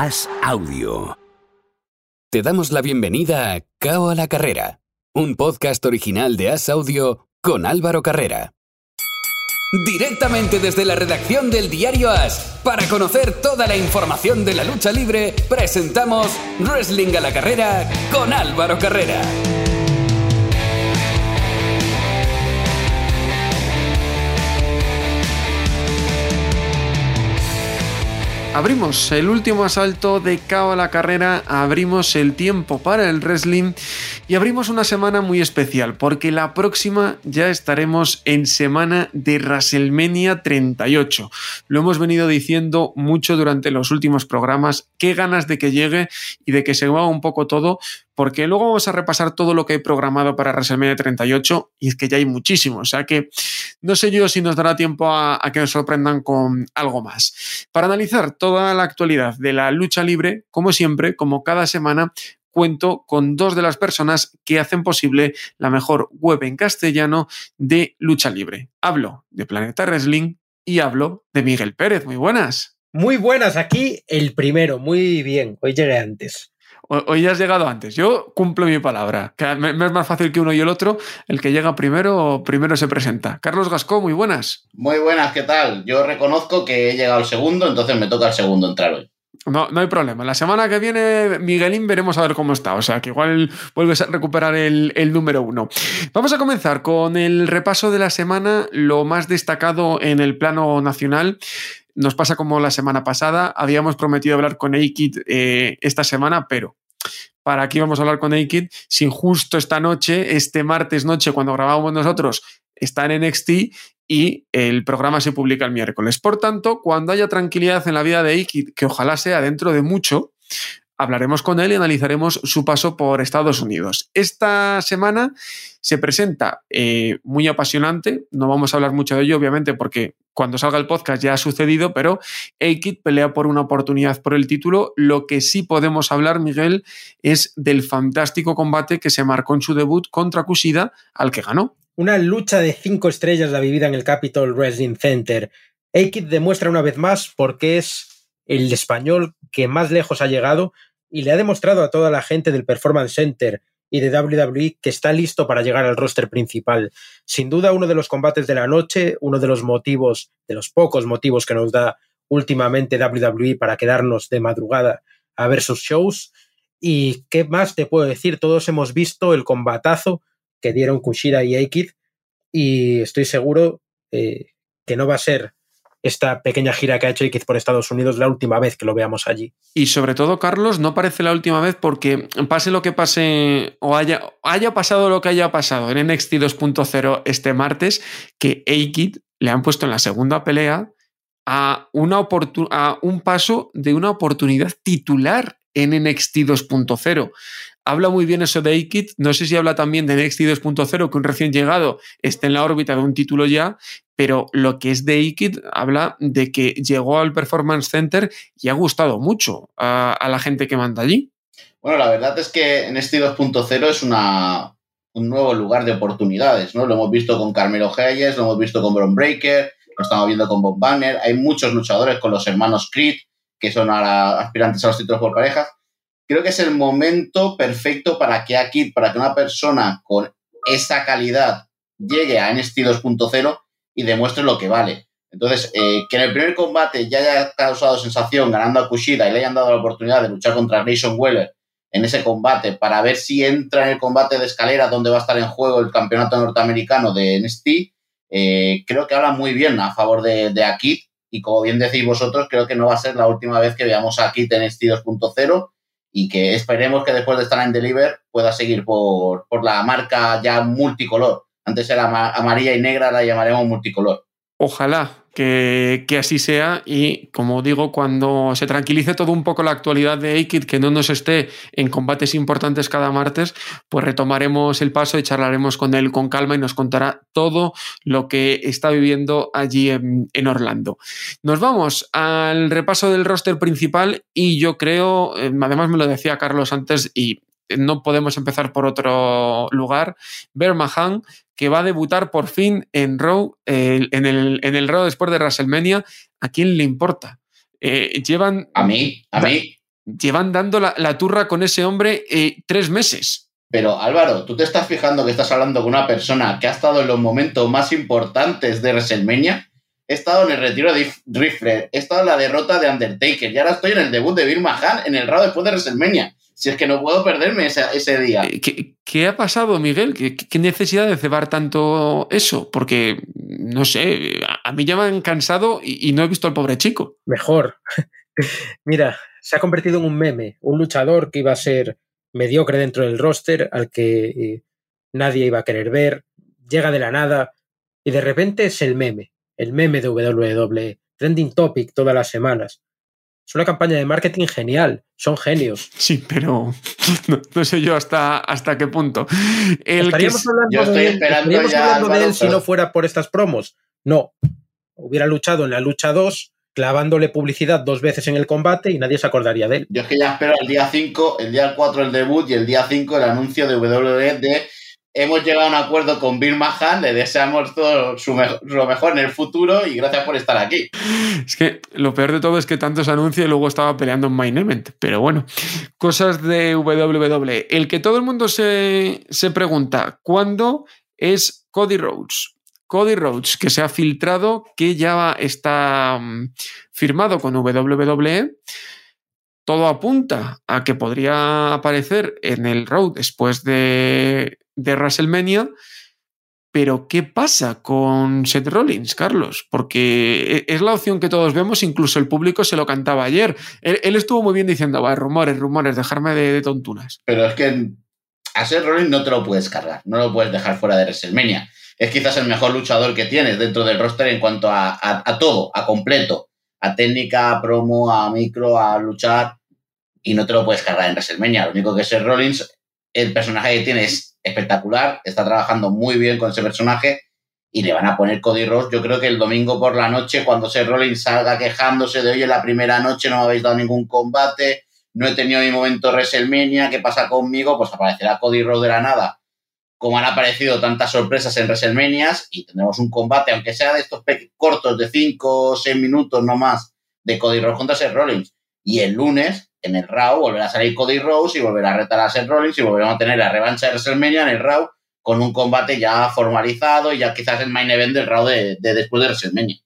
As Audio. Te damos la bienvenida a Cao a la Carrera, un podcast original de As Audio con Álvaro Carrera. Directamente desde la redacción del diario As, para conocer toda la información de la lucha libre, presentamos Wrestling a la Carrera con Álvaro Carrera. Abrimos el último asalto de Cao a la carrera, abrimos el tiempo para el wrestling y abrimos una semana muy especial porque la próxima ya estaremos en semana de WrestleMania 38. Lo hemos venido diciendo mucho durante los últimos programas, qué ganas de que llegue y de que se mueva un poco todo, porque luego vamos a repasar todo lo que he programado para WrestleMania 38 y es que ya hay muchísimo, o sea que no sé yo si nos dará tiempo a, a, que nos sorprendan con algo más. Para analizar toda la actualidad de la lucha libre, como siempre, como cada semana, cuento con dos de las personas que hacen posible la mejor web en castellano de lucha libre. Hablo de Planeta Wrestling y hablo de Miguel Pérez. Muy buenas. Muy buenas, aquí el primero, muy bien, hoy llegué antes. Hoy has llegado antes. Yo cumplo mi palabra. Me es más fácil que uno y el otro. El que llega primero, primero se presenta. Carlos Gascó, muy buenas. Muy buenas, ¿qué tal? Yo reconozco que he llegado al segundo, entonces me toca el segundo entrar hoy. No, no hay problema. La semana que viene, Miguelín, veremos a ver cómo está. O sea, que igual vuelves a recuperar el, el, número uno. Vamos a comenzar con el repaso de la semana, lo más destacado en el plano nacional. Nos pasa como la semana pasada. Habíamos prometido hablar con Aikid eh, esta semana, pero para aquí vamos a hablar con Aikid. Si justo esta noche, este martes noche, cuando grabamos nosotros, está en NXT y el programa se publica el miércoles. Por tanto, cuando haya tranquilidad en la vida de Aikid, que ojalá sea dentro de mucho, hablaremos con él y analizaremos su paso por Estados Unidos. Esta semana se presenta eh, muy apasionante, no vamos a hablar mucho de ello obviamente porque cuando salga el podcast ya ha sucedido, pero Aikid pelea por una oportunidad por el título. Lo que sí podemos hablar, Miguel, es del fantástico combate que se marcó en su debut contra Kushida, al que ganó. Una lucha de cinco estrellas la vivida en el Capitol Wrestling Center. Aikid demuestra una vez más por qué es el español que más lejos ha llegado y le ha demostrado a toda la gente del Performance Center y de WWE que está listo para llegar al roster principal. Sin duda uno de los combates de la noche, uno de los motivos, de los pocos motivos que nos da últimamente WWE para quedarnos de madrugada a ver sus shows. Y qué más te puedo decir, todos hemos visto el combatazo que dieron Kushida y Aikid y estoy seguro eh, que no va a ser esta pequeña gira que ha hecho X por Estados Unidos la última vez que lo veamos allí. Y sobre todo, Carlos, no parece la última vez porque pase lo que pase o haya, haya pasado lo que haya pasado en NXT 2.0 este martes, que A-Kid le han puesto en la segunda pelea a, una a un paso de una oportunidad titular en NXT 2.0 habla muy bien eso de Aikid. No sé si habla también de NXT 2.0, que un recién llegado esté en la órbita de un título ya, pero lo que es de Aikid habla de que llegó al Performance Center y ha gustado mucho a, a la gente que manda allí. Bueno, la verdad es que NXT 2.0 es una, un nuevo lugar de oportunidades, ¿no? Lo hemos visto con Carmelo Hayes, lo hemos visto con Bron Breaker, lo estamos viendo con Bob Banner. Hay muchos luchadores con los hermanos Creed, que son ahora aspirantes a los títulos por parejas creo que es el momento perfecto para que aquí, para que una persona con esa calidad llegue a NXT 2.0 y demuestre lo que vale. Entonces, eh, que en el primer combate ya haya causado sensación ganando a Kushida y le hayan dado la oportunidad de luchar contra Grayson Weller en ese combate para ver si entra en el combate de escalera donde va a estar en juego el campeonato norteamericano de NXT, eh, creo que habla muy bien a favor de, de Akit y como bien decís vosotros, creo que no va a ser la última vez que veamos a Akit en NXT 2.0 y que esperemos que después de estar en Deliver pueda seguir por, por la marca ya multicolor. Antes era amarilla y negra, la llamaremos multicolor. Ojalá que, que, así sea y como digo, cuando se tranquilice todo un poco la actualidad de Aikid, que no nos esté en combates importantes cada martes, pues retomaremos el paso y charlaremos con él con calma y nos contará todo lo que está viviendo allí en, en Orlando. Nos vamos al repaso del roster principal y yo creo, eh, además me lo decía Carlos antes y no podemos empezar por otro lugar. Bermahan, que va a debutar por fin en Raw, eh, en, el, en el Raw después de WrestleMania. ¿A quién le importa? Eh, llevan. A mí, a mí. llevan dando la, turra con ese hombre eh, tres meses. Pero Álvaro, tú te estás fijando que estás hablando con una persona que ha estado en los momentos más importantes de WrestleMania. He estado en el retiro de Rifler, he estado en la derrota de Undertaker y ahora estoy en el debut de Bill Mahan en el Raw después de WrestleMania. Si es que no puedo perderme ese, día. Eh, ¿Qué, ha pasado, Miguel? ¿Qué, necesidad de cebar tanto eso? Porque, no sé, a mí ya me han cansado y, no he visto al pobre chico. Mejor. Mira, se ha convertido en un meme, un luchador que iba a ser mediocre dentro del roster, al que eh, nadie iba a querer ver, llega de la nada y de repente es el meme, el meme de WWE, trending topic todas las semanas. Es una campaña de marketing genial, son genios. Sí, pero no, sé yo hasta, hasta qué punto. estaríamos hablando, de, él si no fuera por estas promos. No, hubiera luchado en la lucha 2 clavándole publicidad dos veces en el combate y nadie se acordaría de él. Yo es que ya espero el día 5, el día 4 el debut y el día 5 el anuncio de WWE de hemos llegado a un acuerdo con Bill Mahan, le deseamos todo lo mejor en el futuro y gracias por estar aquí. Es que lo peor de todo es que tanto se anuncia y luego estaba peleando en Main Event. Pero bueno, cosas de WWE. El que todo el mundo se, se pregunta, ¿cuándo es Cody Rhodes? Cody Rhodes, que se ha filtrado que ya está mm, firmado con WWE todo apunta a que podría aparecer en el Road después de, de WrestleMania. Pero, ¿qué pasa con Seth Rollins, Carlos? Porque e, es la opción que todos vemos, incluso el público se lo cantaba ayer. Él, estuvo muy bien diciendo, va, rumores, rumores, dejarme de, tontunas. Pero es que a Seth Rollins no te lo puedes cargar, no lo puedes dejar fuera de WrestleMania. Es quizás el mejor luchador que tienes dentro del roster en cuanto a, a todo, a completo, a técnica, a promo, a micro, a luchar y no te lo puedes cargar en WrestleMania. Lo único que es Rollins, el personaje que tiene es espectacular, está trabajando muy bien con ese personaje y le van a poner Cody Ross. Yo creo que el domingo por la noche, cuando Seth Rollins salga quejándose de, oye, la primera noche no me habéis dado ningún combate, no he tenido mi momento WrestleMania, ¿qué pasa conmigo? Pues aparecerá Cody Ross de la nada. Como han aparecido tantas sorpresas en WrestleMania y tendremos un combate, aunque sea de estos cortos de 5 o 6 minutos no más, de Cody Ross contra Seth Rollins. Y el lunes en el Raw volverá a salir Cody Rose y volverá a retar a Seth Rollins y volveremos a tener la revancha de WrestleMania en el Raw con un combate ya formalizado y ya quizás el main event del Raw de, después de WrestleMania.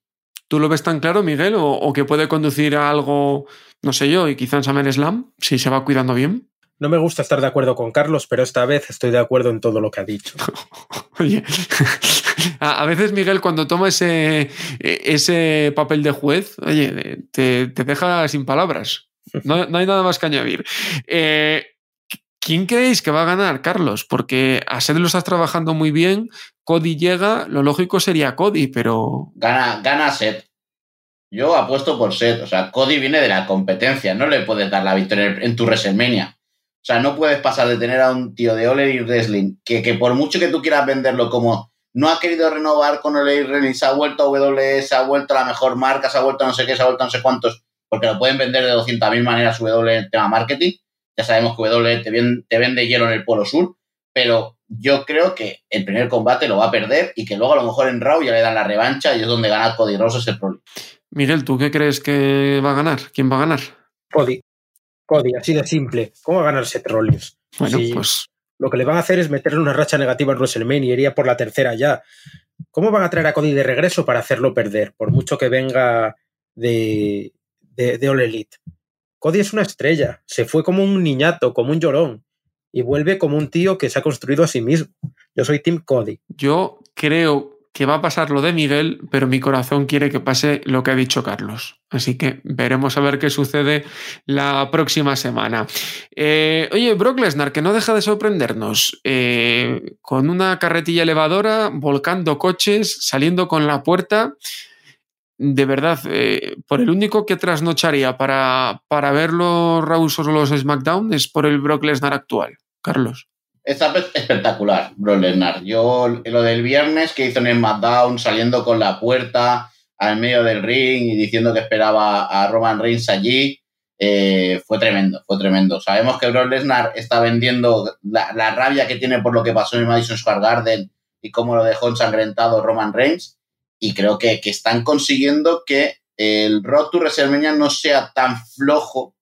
¿Tú lo ves tan claro, Miguel? ¿O, que puede conducir a algo, no sé yo, y quizás en Slam, si se va cuidando bien? No me gusta estar de acuerdo con Carlos, pero esta vez estoy de acuerdo en todo lo que ha dicho. Oye, a, veces Miguel cuando toma ese, ese papel de juez, oye, te, te deja sin palabras. No, hay nada más que añadir. Eh, ¿Quién creéis que va a ganar, Carlos? Porque a Seth lo estás trabajando muy bien. Cody llega, lo lógico sería Cody, pero. Gana, gana Seth. Yo apuesto por Seth. O sea, Cody viene de la competencia. No le puedes dar la victoria en tu WrestleMania. O sea, no puedes pasar de tener a un tío de Ole y Wrestling que, que, por mucho que tú quieras venderlo como no ha querido renovar con Ole y Wrestling, se ha vuelto a WWE, se ha vuelto a la mejor marca, se ha vuelto a no sé qué, se ha vuelto a no sé cuántos porque lo pueden vender de 200.000 maneras W en tema marketing. Ya sabemos que W te, vende hielo en el Polo Sur, pero yo creo que el primer combate lo va a perder y que luego a lo mejor en Raw ya le dan la revancha y es donde gana Cody Rose ese problema. Miguel, ¿tú qué crees que va a ganar? ¿Quién va a ganar? Cody. Cody, así de simple. ¿Cómo va a ganar Seth Rollins? Bueno, pues. Lo que le van a hacer es meterle una racha negativa en WrestleMania y iría por la tercera ya. ¿Cómo van a traer a Cody de regreso para hacerlo perder? Por mucho que venga de, de, All Elite. Cody es una estrella, se fue como un niñato, como un llorón, y vuelve como un tío que se ha construido a sí mismo. Yo soy Tim Cody. Yo creo que va a pasar lo de Miguel, pero mi corazón quiere que pase lo que ha dicho Carlos. Así que veremos a ver qué sucede la próxima semana. Eh, oye, Brock Lesnar, que no deja de sorprendernos, eh, con una carretilla elevadora, volcando coches, saliendo con la puerta de verdad, eh, por el único que trasnocharía para, para ver los Raws o los SmackDown es por el Brock Lesnar actual. Carlos. Está espectacular, Brock Lesnar. Yo, lo del viernes que hizo en el SmackDown, saliendo con la puerta al medio del ring y diciendo que esperaba a Roman Reigns allí, eh, fue tremendo, fue tremendo. Sabemos que Brock Lesnar está vendiendo la, la, rabia que tiene por lo que pasó en Madison Square Garden y cómo lo dejó ensangrentado Roman Reigns y creo que, están consiguiendo que el Road to WrestleMania no sea tan flojo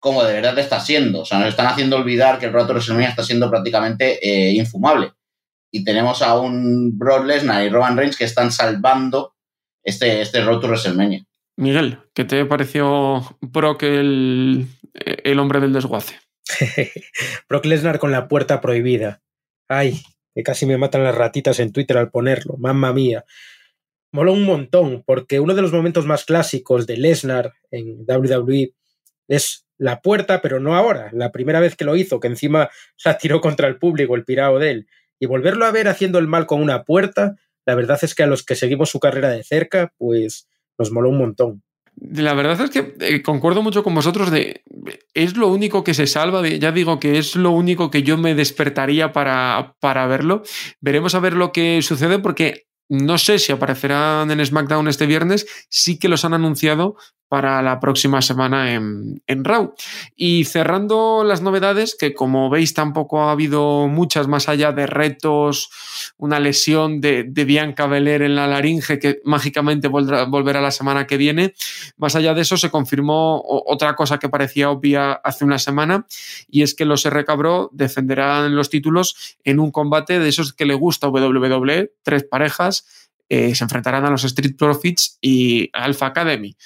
como de verdad está siendo. O sea, nos están haciendo olvidar que el Road to WrestleMania está siendo prácticamente eh, infumable. Y tenemos a un Brock Lesnar y Roman Reigns que están salvando este, este Road to WrestleMania. Miguel, ¿qué te pareció Brock el, el hombre del desguace? Brock Lesnar con la puerta prohibida. Ay, que casi me matan las ratitas en Twitter al ponerlo. Mamma mía. Moló un montón, porque uno de los momentos más clásicos de Lesnar en WWE es la puerta, pero no ahora. La primera vez que lo hizo, que encima la tiró contra el público, el pirado de él. Y volverlo a ver haciendo el mal con una puerta, la verdad es que a los que seguimos su carrera de cerca, pues nos moló un montón. La verdad es que eh, concuerdo mucho con vosotros de es lo único que se salva, ya digo que es lo único que yo me despertaría para, para verlo. Veremos a ver lo que sucede porque no sé si aparecerán en SmackDown este viernes, sí que los han anunciado para la próxima semana en, en, Raw. Y cerrando las novedades, que como veis tampoco ha habido muchas más allá de retos, una lesión de, Bianca Belair en la laringe que mágicamente volverá la semana que viene. Más allá de eso se confirmó otra cosa que parecía obvia hace una semana y es que los RK Bro defenderán los títulos en un combate de esos que le gusta WWE, tres parejas, eh, se enfrentarán a los Street Profits y Alpha Academy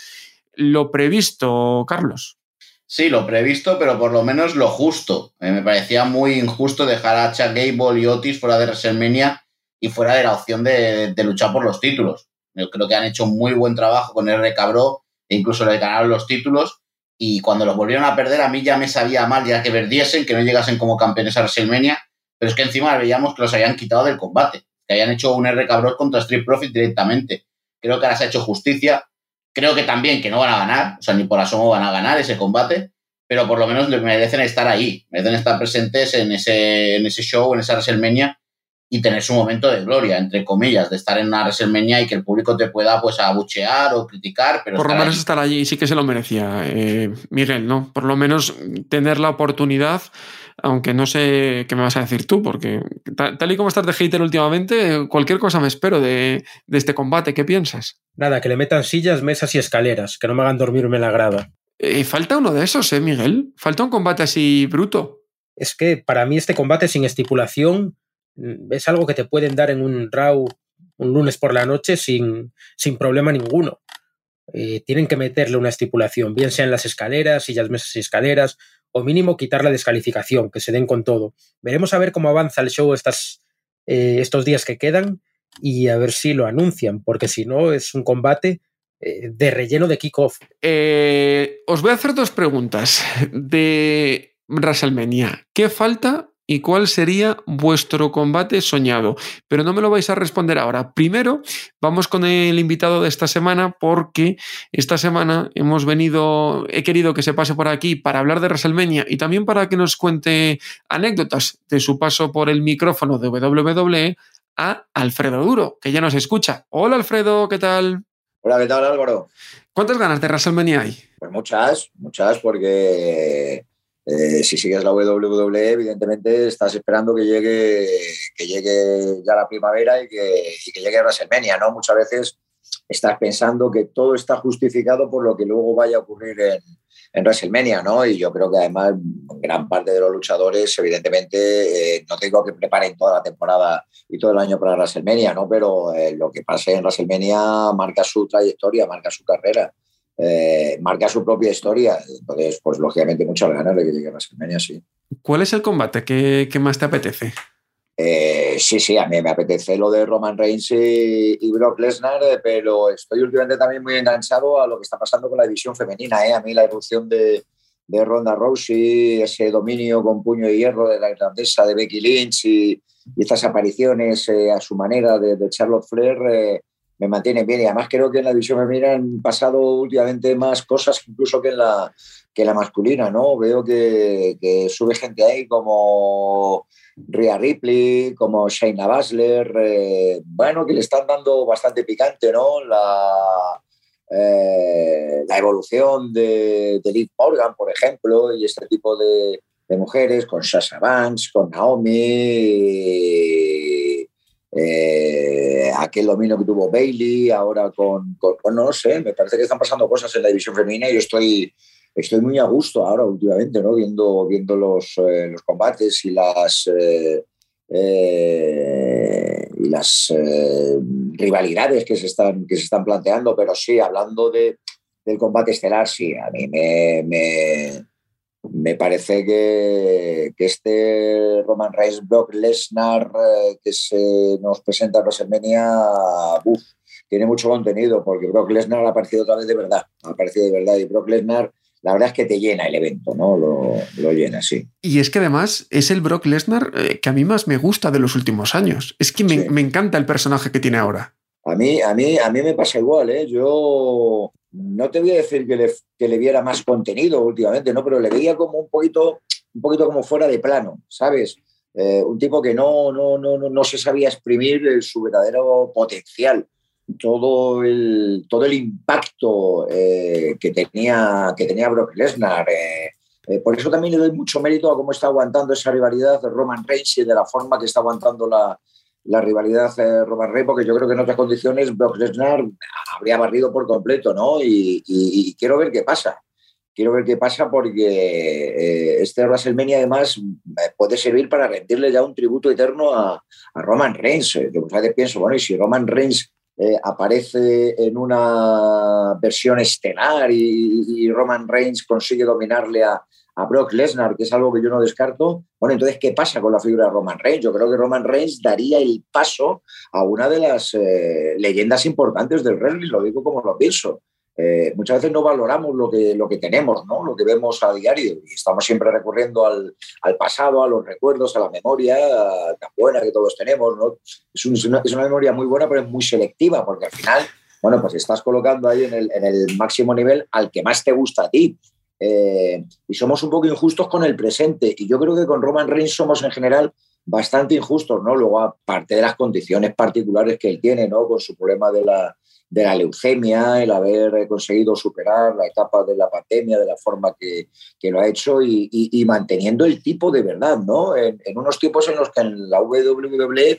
lo previsto, Carlos. Sí, lo previsto, pero por lo menos lo justo. Eh, me parecía muy injusto dejar a Chuck Gable y Otis fuera de WrestleMania y fuera de la opción de, luchar por los títulos. Yo creo que han hecho muy buen trabajo con R. Cabró e incluso le ganaron los títulos. Y cuando los volvieron a perder, a mí ya me sabía mal ya que perdiesen, que no llegasen como campeones a WrestleMania. Pero es que encima veíamos que los habían quitado del combate, que habían hecho un R. Cabró contra Street Profit directamente. Creo que ahora se ha hecho justicia Creo que también que no van a ganar, o sea, ni por asomo van a ganar ese combate, pero por lo menos merecen estar ahí, merecen estar presentes en ese, en ese show, en esa WrestleMania y tener su momento de gloria, entre comillas, de estar en una WrestleMania y que el público te pueda pues abuchear o criticar. Pero por lo menos estar allí sí que se lo merecía, eh, Miguel, ¿no? Por lo menos tener la oportunidad aunque no sé qué me vas a decir tú, porque tal, y como estás de hater últimamente, cualquier cosa me espero de, este combate. ¿Qué piensas? Nada, que le metan sillas, mesas y escaleras, que no me hagan dormirme en la grada. Eh, falta uno de esos, ¿eh, Miguel? Falta un combate así bruto. Es que para mí este combate sin estipulación mm, es algo que te pueden dar en un RAW un lunes por la noche sin, sin problema ninguno. Eh, tienen que meterle una estipulación, bien sean las escaleras, sillas, mesas y escaleras, o mínimo quitar la descalificación, que se den con todo. Veremos a ver cómo avanza el show estas, eh, estos días que quedan y a ver si lo anuncian, porque si no es un combate eh, de relleno de kickoff. Eh, os voy a hacer dos preguntas de WrestleMania. ¿Qué falta y cuál sería vuestro combate soñado. Pero no me lo vais a responder ahora. Primero, vamos con el invitado de esta semana porque esta semana hemos venido, he querido que se pase por aquí para hablar de WrestleMania y también para que nos cuente anécdotas de su paso por el micrófono de WWE a Alfredo Duro, que ya nos escucha. Hola Alfredo, ¿qué tal? Hola, ¿qué tal Álvaro? ¿Cuántas ganas de WrestleMania hay? Pues muchas, muchas, porque eh, si sigues la WWE, evidentemente estás esperando que llegue, que llegue ya la primavera y que, y que llegue WrestleMania, ¿no? Muchas veces estás pensando que todo está justificado por lo que luego vaya a ocurrir en, en WrestleMania, ¿no? Y yo creo que además gran parte de los luchadores, evidentemente, eh, no tengo que preparen toda la temporada y todo el año para WrestleMania, ¿no? Pero eh, lo que pase en WrestleMania marca su trayectoria, marca su carrera. Eh, marca su propia historia. Entonces, pues lógicamente muchas ganas de que llegue a WrestleMania, sí. ¿Cuál es el combate que, más te apetece? Eh, sí, sí, a mí me apetece lo de Roman Reigns y, Brock Lesnar, eh, pero estoy últimamente también muy enganchado a lo que está pasando con la división femenina. A mí la erupción de, de Ronda Rousey, ese dominio con puño de hierro de la irlandesa de Becky Lynch y, estas apariciones a su manera de, de Charlotte Flair me mantiene bien. Y además creo que en la división femenina han pasado últimamente más cosas incluso que en la, que la masculina, ¿no? Veo que, sube gente ahí como Rhea Ripley, como Shayna Baszler, eh, bueno, que le están dando bastante picante, ¿no? La, eh, la evolución de, de Liv Morgan, por ejemplo, y este tipo de, mujeres, con Sasha Banks, con Naomi, eh, aquel dominio que tuvo Bailey, ahora con, no sé, me parece que están pasando cosas en la división femenina y estoy, estoy muy a gusto ahora últimamente, ¿no? Viendo, viendo los, eh, los combates y las eh, y las rivalidades que se están que se están planteando, pero sí, hablando de, del combate estelar, sí, a mí me, me parece que, que, este Roman Reigns Brock Lesnar que se nos presenta en WrestleMania, uf, tiene mucho contenido, porque Brock Lesnar ha aparecido otra vez de verdad, ha aparecido de verdad, y Brock Lesnar la verdad es que te llena el evento, ¿no? Lo, llena, sí. Y es que además es el Brock Lesnar eh, que a mí más me gusta de los últimos años. Es que me, encanta el personaje que tiene ahora. A mí, a mí, a mí me pasa igual, ¿eh? Yo no te voy a decir que le, que le viera más contenido últimamente, ¿no? Pero le veía como un poquito, un poquito como fuera de plano, ¿sabes? Eh, un tipo que no, no, no, no se sabía exprimir su verdadero potencial todo el, todo el impacto eh, que, tenía, que tenía Brock Lesnar. Eh, eh, por eso también le doy mucho mérito a cómo está aguantando esa rivalidad de Roman Reigns y de la forma que está aguantando la, la rivalidad de Roman Reigns, porque yo creo que en otras condiciones Brock Lesnar habría barrido por completo, ¿no? Y, quiero ver qué pasa. Quiero ver qué pasa porque este WrestleMania además puede servir para rendirle ya un tributo eterno a, a Roman Reigns. Yo muchas veces pienso, bueno, y si Roman Reigns eh, aparece en una versión estelar y, Roman Reigns consigue dominarle a, Brock Lesnar, que es algo que yo no descarto. Bueno, entonces, ¿qué pasa con la figura de Roman Reigns? Yo creo que Roman Reigns daría el paso a una de las eh, leyendas importantes del wrestling, lo digo como lo pienso. Eh, muchas veces no valoramos lo que, lo que tenemos, ¿no? lo que vemos a diario y estamos siempre recurriendo al, al pasado, a los recuerdos, a la memoria tan buena que todos tenemos. ¿no? Es, una, es, una, memoria muy buena, pero es muy selectiva porque al final, bueno, pues estás colocando ahí en el, en el máximo nivel al que más te gusta a ti. Eh, y somos un poco injustos con el presente y yo creo que con Roman Reigns somos en general bastante injustos, ¿no? Luego, aparte de las condiciones particulares que él tiene, ¿no? Con su problema de la, de la leucemia, el haber conseguido superar la etapa de la pandemia de la forma que, lo ha hecho y, manteniendo el tipo de verdad, ¿no? En, unos tiempos en los que en la WWE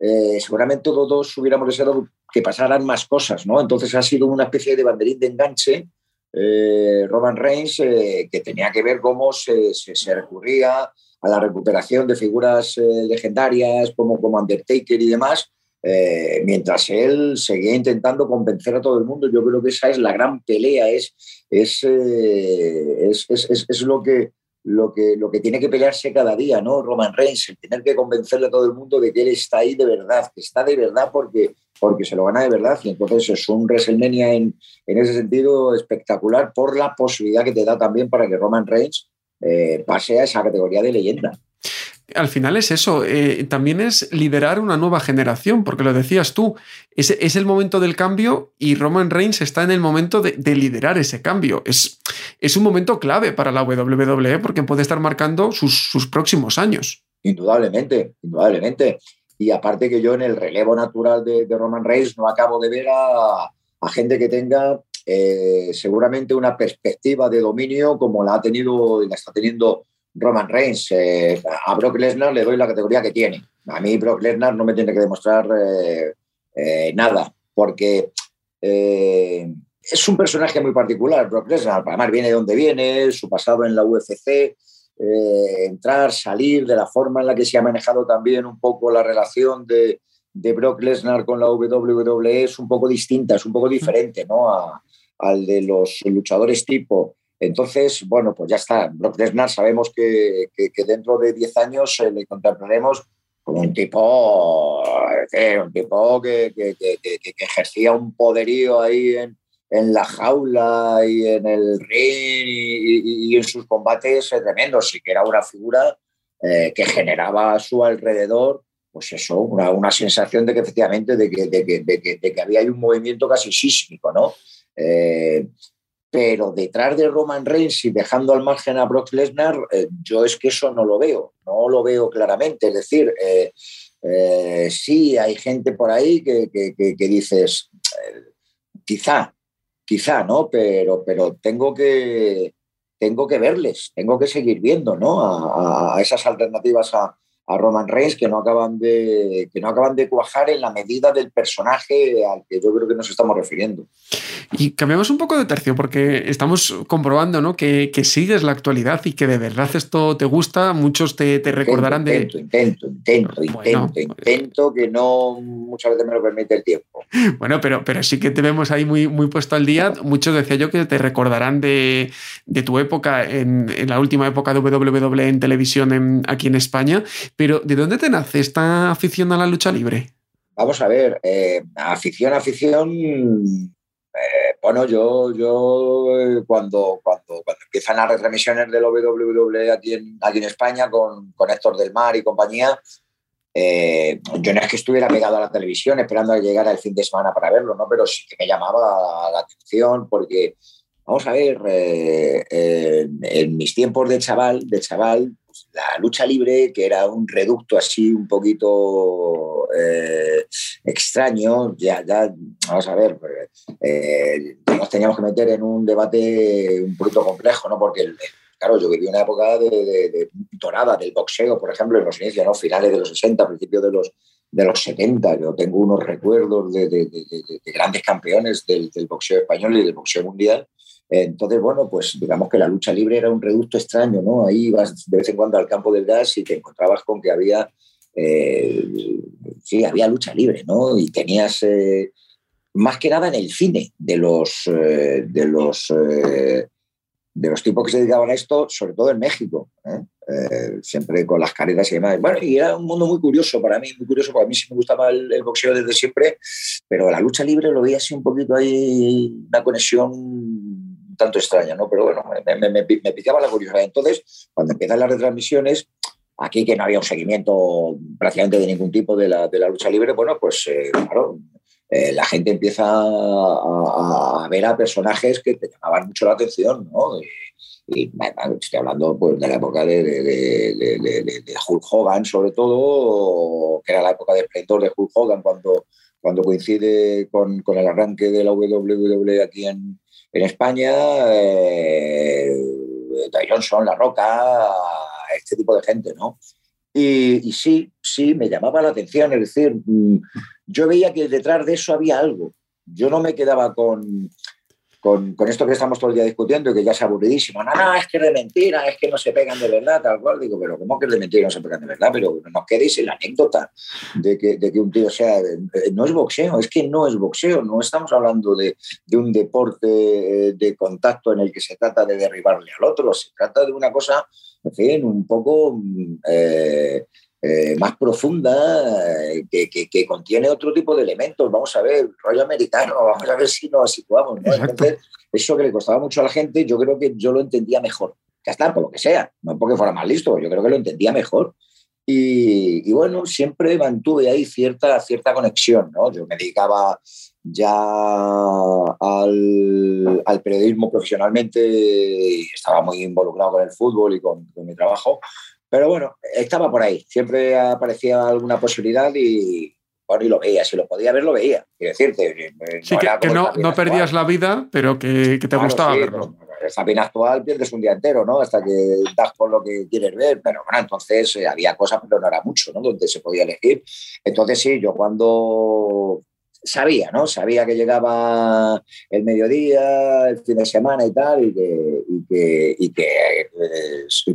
eh, seguramente todos hubiéramos deseado que pasaran más cosas, ¿no? Entonces ha sido una especie de banderín de enganche. Eh, Roman Reigns, eh, que tenía que ver cómo se, se, recurría a la recuperación de figuras legendarias como, Undertaker y demás, eh, mientras él seguía intentando convencer a todo el mundo. Yo creo que esa es la gran pelea, es, es, eh, es, es, lo, que, lo, que, lo que tiene que pelearse cada día, ¿no? Roman Reigns, el tener que convencerle a todo el mundo de que él está ahí de verdad, que está de verdad porque, porque se lo gana de verdad. Y entonces es un WrestleMania en, en ese sentido espectacular por la posibilidad que te da también para que Roman Reigns eh, pase a esa categoría de leyenda al final es eso, eh, también es liderar una nueva generación, porque lo decías tú, es, el momento del cambio y Roman Reigns está en el momento de, liderar ese cambio. Es, un momento clave para la WWE porque puede estar marcando sus, próximos años. Indudablemente, indudablemente. Y aparte que yo en el relevo natural de, Roman Reigns no acabo de ver a, gente que tenga eh, seguramente una perspectiva de dominio como la ha tenido y la está teniendo Roman Reigns. Eh, a Brock Lesnar le doy la categoría que tiene. A mí Brock Lesnar no me tiene que demostrar eh, eh, nada, porque es un personaje muy particular. Brock Lesnar, además viene de donde viene, su pasado en la UFC, entrar, salir, de la forma en la que se ha manejado también un poco la relación de, Brock Lesnar con la WWE es un poco distinta, es un poco diferente ¿no? al de los luchadores tipo entonces, bueno, pues ya está. Brock Lesnar sabemos que, dentro de 10 años eh, le contemplaremos como un tipo, eh, un tipo que, ejercía un poderío ahí en, la jaula y en el ring y, en sus combates tremendos. y que era una figura eh, que generaba a su alrededor pues eso, una, sensación de que efectivamente de que, de que, había un movimiento casi sísmico, ¿no? Pero detrás de Roman Reigns y dejando al margen a Brock Lesnar, eh, yo es que eso no lo veo, no lo veo claramente. Es decir, eh, eh, sí hay gente por ahí que, dices, quizá, quizá, ¿no? Pero, pero tengo, que, tengo que verles, tengo que seguir viendo, ¿no? A, esas alternativas a, a Roman Reigns que no acaban de que no acaban de cuajar en la medida del personaje al que yo creo que nos estamos refiriendo. Y cambiamos un poco de tercio porque estamos comprobando ¿no? que, que sigues la actualidad y que de verdad esto te gusta. Muchos te, te recordarán intento, de. Intento, intento, Bueno, intento, intento, que no muchas veces me lo permite el tiempo. Bueno, pero, pero sí que te vemos ahí muy, muy puesto al día. Muchos decía yo que te recordarán de, de tu época, en, en la última época de WWE en televisión en- aquí en España. Pero ¿de dónde te nace esta afición a la lucha libre? Vamos a ver, eh, afición, afición. eh, bueno, yo, yo eh, cuando, cuando, cuando empiezan las retransmisiones del WWE aquí en, aquí en España con, con Héctor del Mar y compañía, eh, yo no es que estuviera pegado a la televisión esperando a que llegara el fin de semana para verlo, ¿no? pero sí que me llamaba la atención porque, vamos a ver, eh, en, en mis tiempos de chaval, de chaval, la lucha libre, que era un reducto así un poquito eh, extraño, ya, ya, vamos a ver, eh, nos teníamos que meter en un debate un poquito complejo, ¿no? Porque, claro, yo viví una época de, dorada del boxeo, por ejemplo, en los inicios, ¿no? Finales de los 60, principios de los, de los 70. Yo tengo unos recuerdos de, de- de- de- de grandes campeones del boxeo español y del boxeo mundial. Entonces, bueno, pues digamos que la lucha libre era un reducto extraño, ¿no? Ahí ibas de vez en cuando al campo del gas y te encontrabas con que había, eh, sí, había lucha libre, ¿no? Y tenías, eh, más que nada en el cine, de los, eh, de los, eh, de los tipos que se dedicaban a esto, sobre todo en México, siempre con las caretas y demás. Bueno, y era un mundo muy curioso para mí, muy curioso, porque a mí sí me gustaba el boxeo desde siempre, pero la lucha libre lo veía así un poquito ahí, una conexión tanto extraña, ¿no? Pero bueno, me, me, picaba la curiosidad. Entonces, cuando empiezan las retransmisiones, aquí que no había un seguimiento prácticamente de ningún tipo de la, de la lucha libre, bueno, pues eh, claro, eh, la gente empieza a, ver a personajes que te llamaban mucho la atención, ¿no? Y, estoy hablando pues, de la época de, de, de, de, Hulk Hogan, sobre todo, que era la época de esplendor de Hulk Hogan, cuando, cuando coincide con, con el arranque de la WWE aquí en, en España, eh, Johnson, La Roca, este tipo de gente, ¿no? Y, y, sí, sí, me llamaba la atención, es decir, yo veía que detrás de eso había algo. Yo no me quedaba con, con, con, esto que estamos todo el día discutiendo y que ya es aburridísimo. No, no, es que es de mentira, es que no se pegan de verdad, tal cual. Digo, pero ¿cómo que es de mentira no se pegan de verdad? Pero no quedéis en la anécdota de que, de que un tío sea. No es boxeo, es que no es boxeo. No estamos hablando de, de un deporte de contacto en el que se trata de derribarle al otro. Se trata de una cosa, en fin, un poco. Eh, eh, más profunda, eh, que, que, que, contiene otro tipo de elementos. Vamos a ver, rollo americano, vamos a ver si nos situamos. ¿no? Entonces, eso que le costaba mucho a la gente, yo creo que yo lo entendía mejor. Está, por lo que sea, no porque fuera más listo, yo creo que lo entendía mejor. Y, y, bueno, siempre mantuve ahí cierta, cierta conexión, ¿no? Yo me dedicaba ya al, al, periodismo profesionalmente y estaba muy involucrado con el fútbol y con, con mi trabajo, pero bueno, estaba por ahí. Siempre aparecía alguna posibilidad y, bueno, y lo veía. Si lo podía ver, lo veía. Quiero decirte. No sí, que, que no, no perdías la vida, pero que, que te claro, gustaba sí, verlo. Pues, Zapin actual pierdes un día entero, ¿no? Hasta que das por lo que quieres ver. Pero bueno, entonces eh, había cosas, pero no era mucho, ¿no? Donde se podía elegir. Entonces sí, yo cuando sabía, ¿no? Sabía que llegaba el mediodía, el fin de semana y tal, y que, que, eh,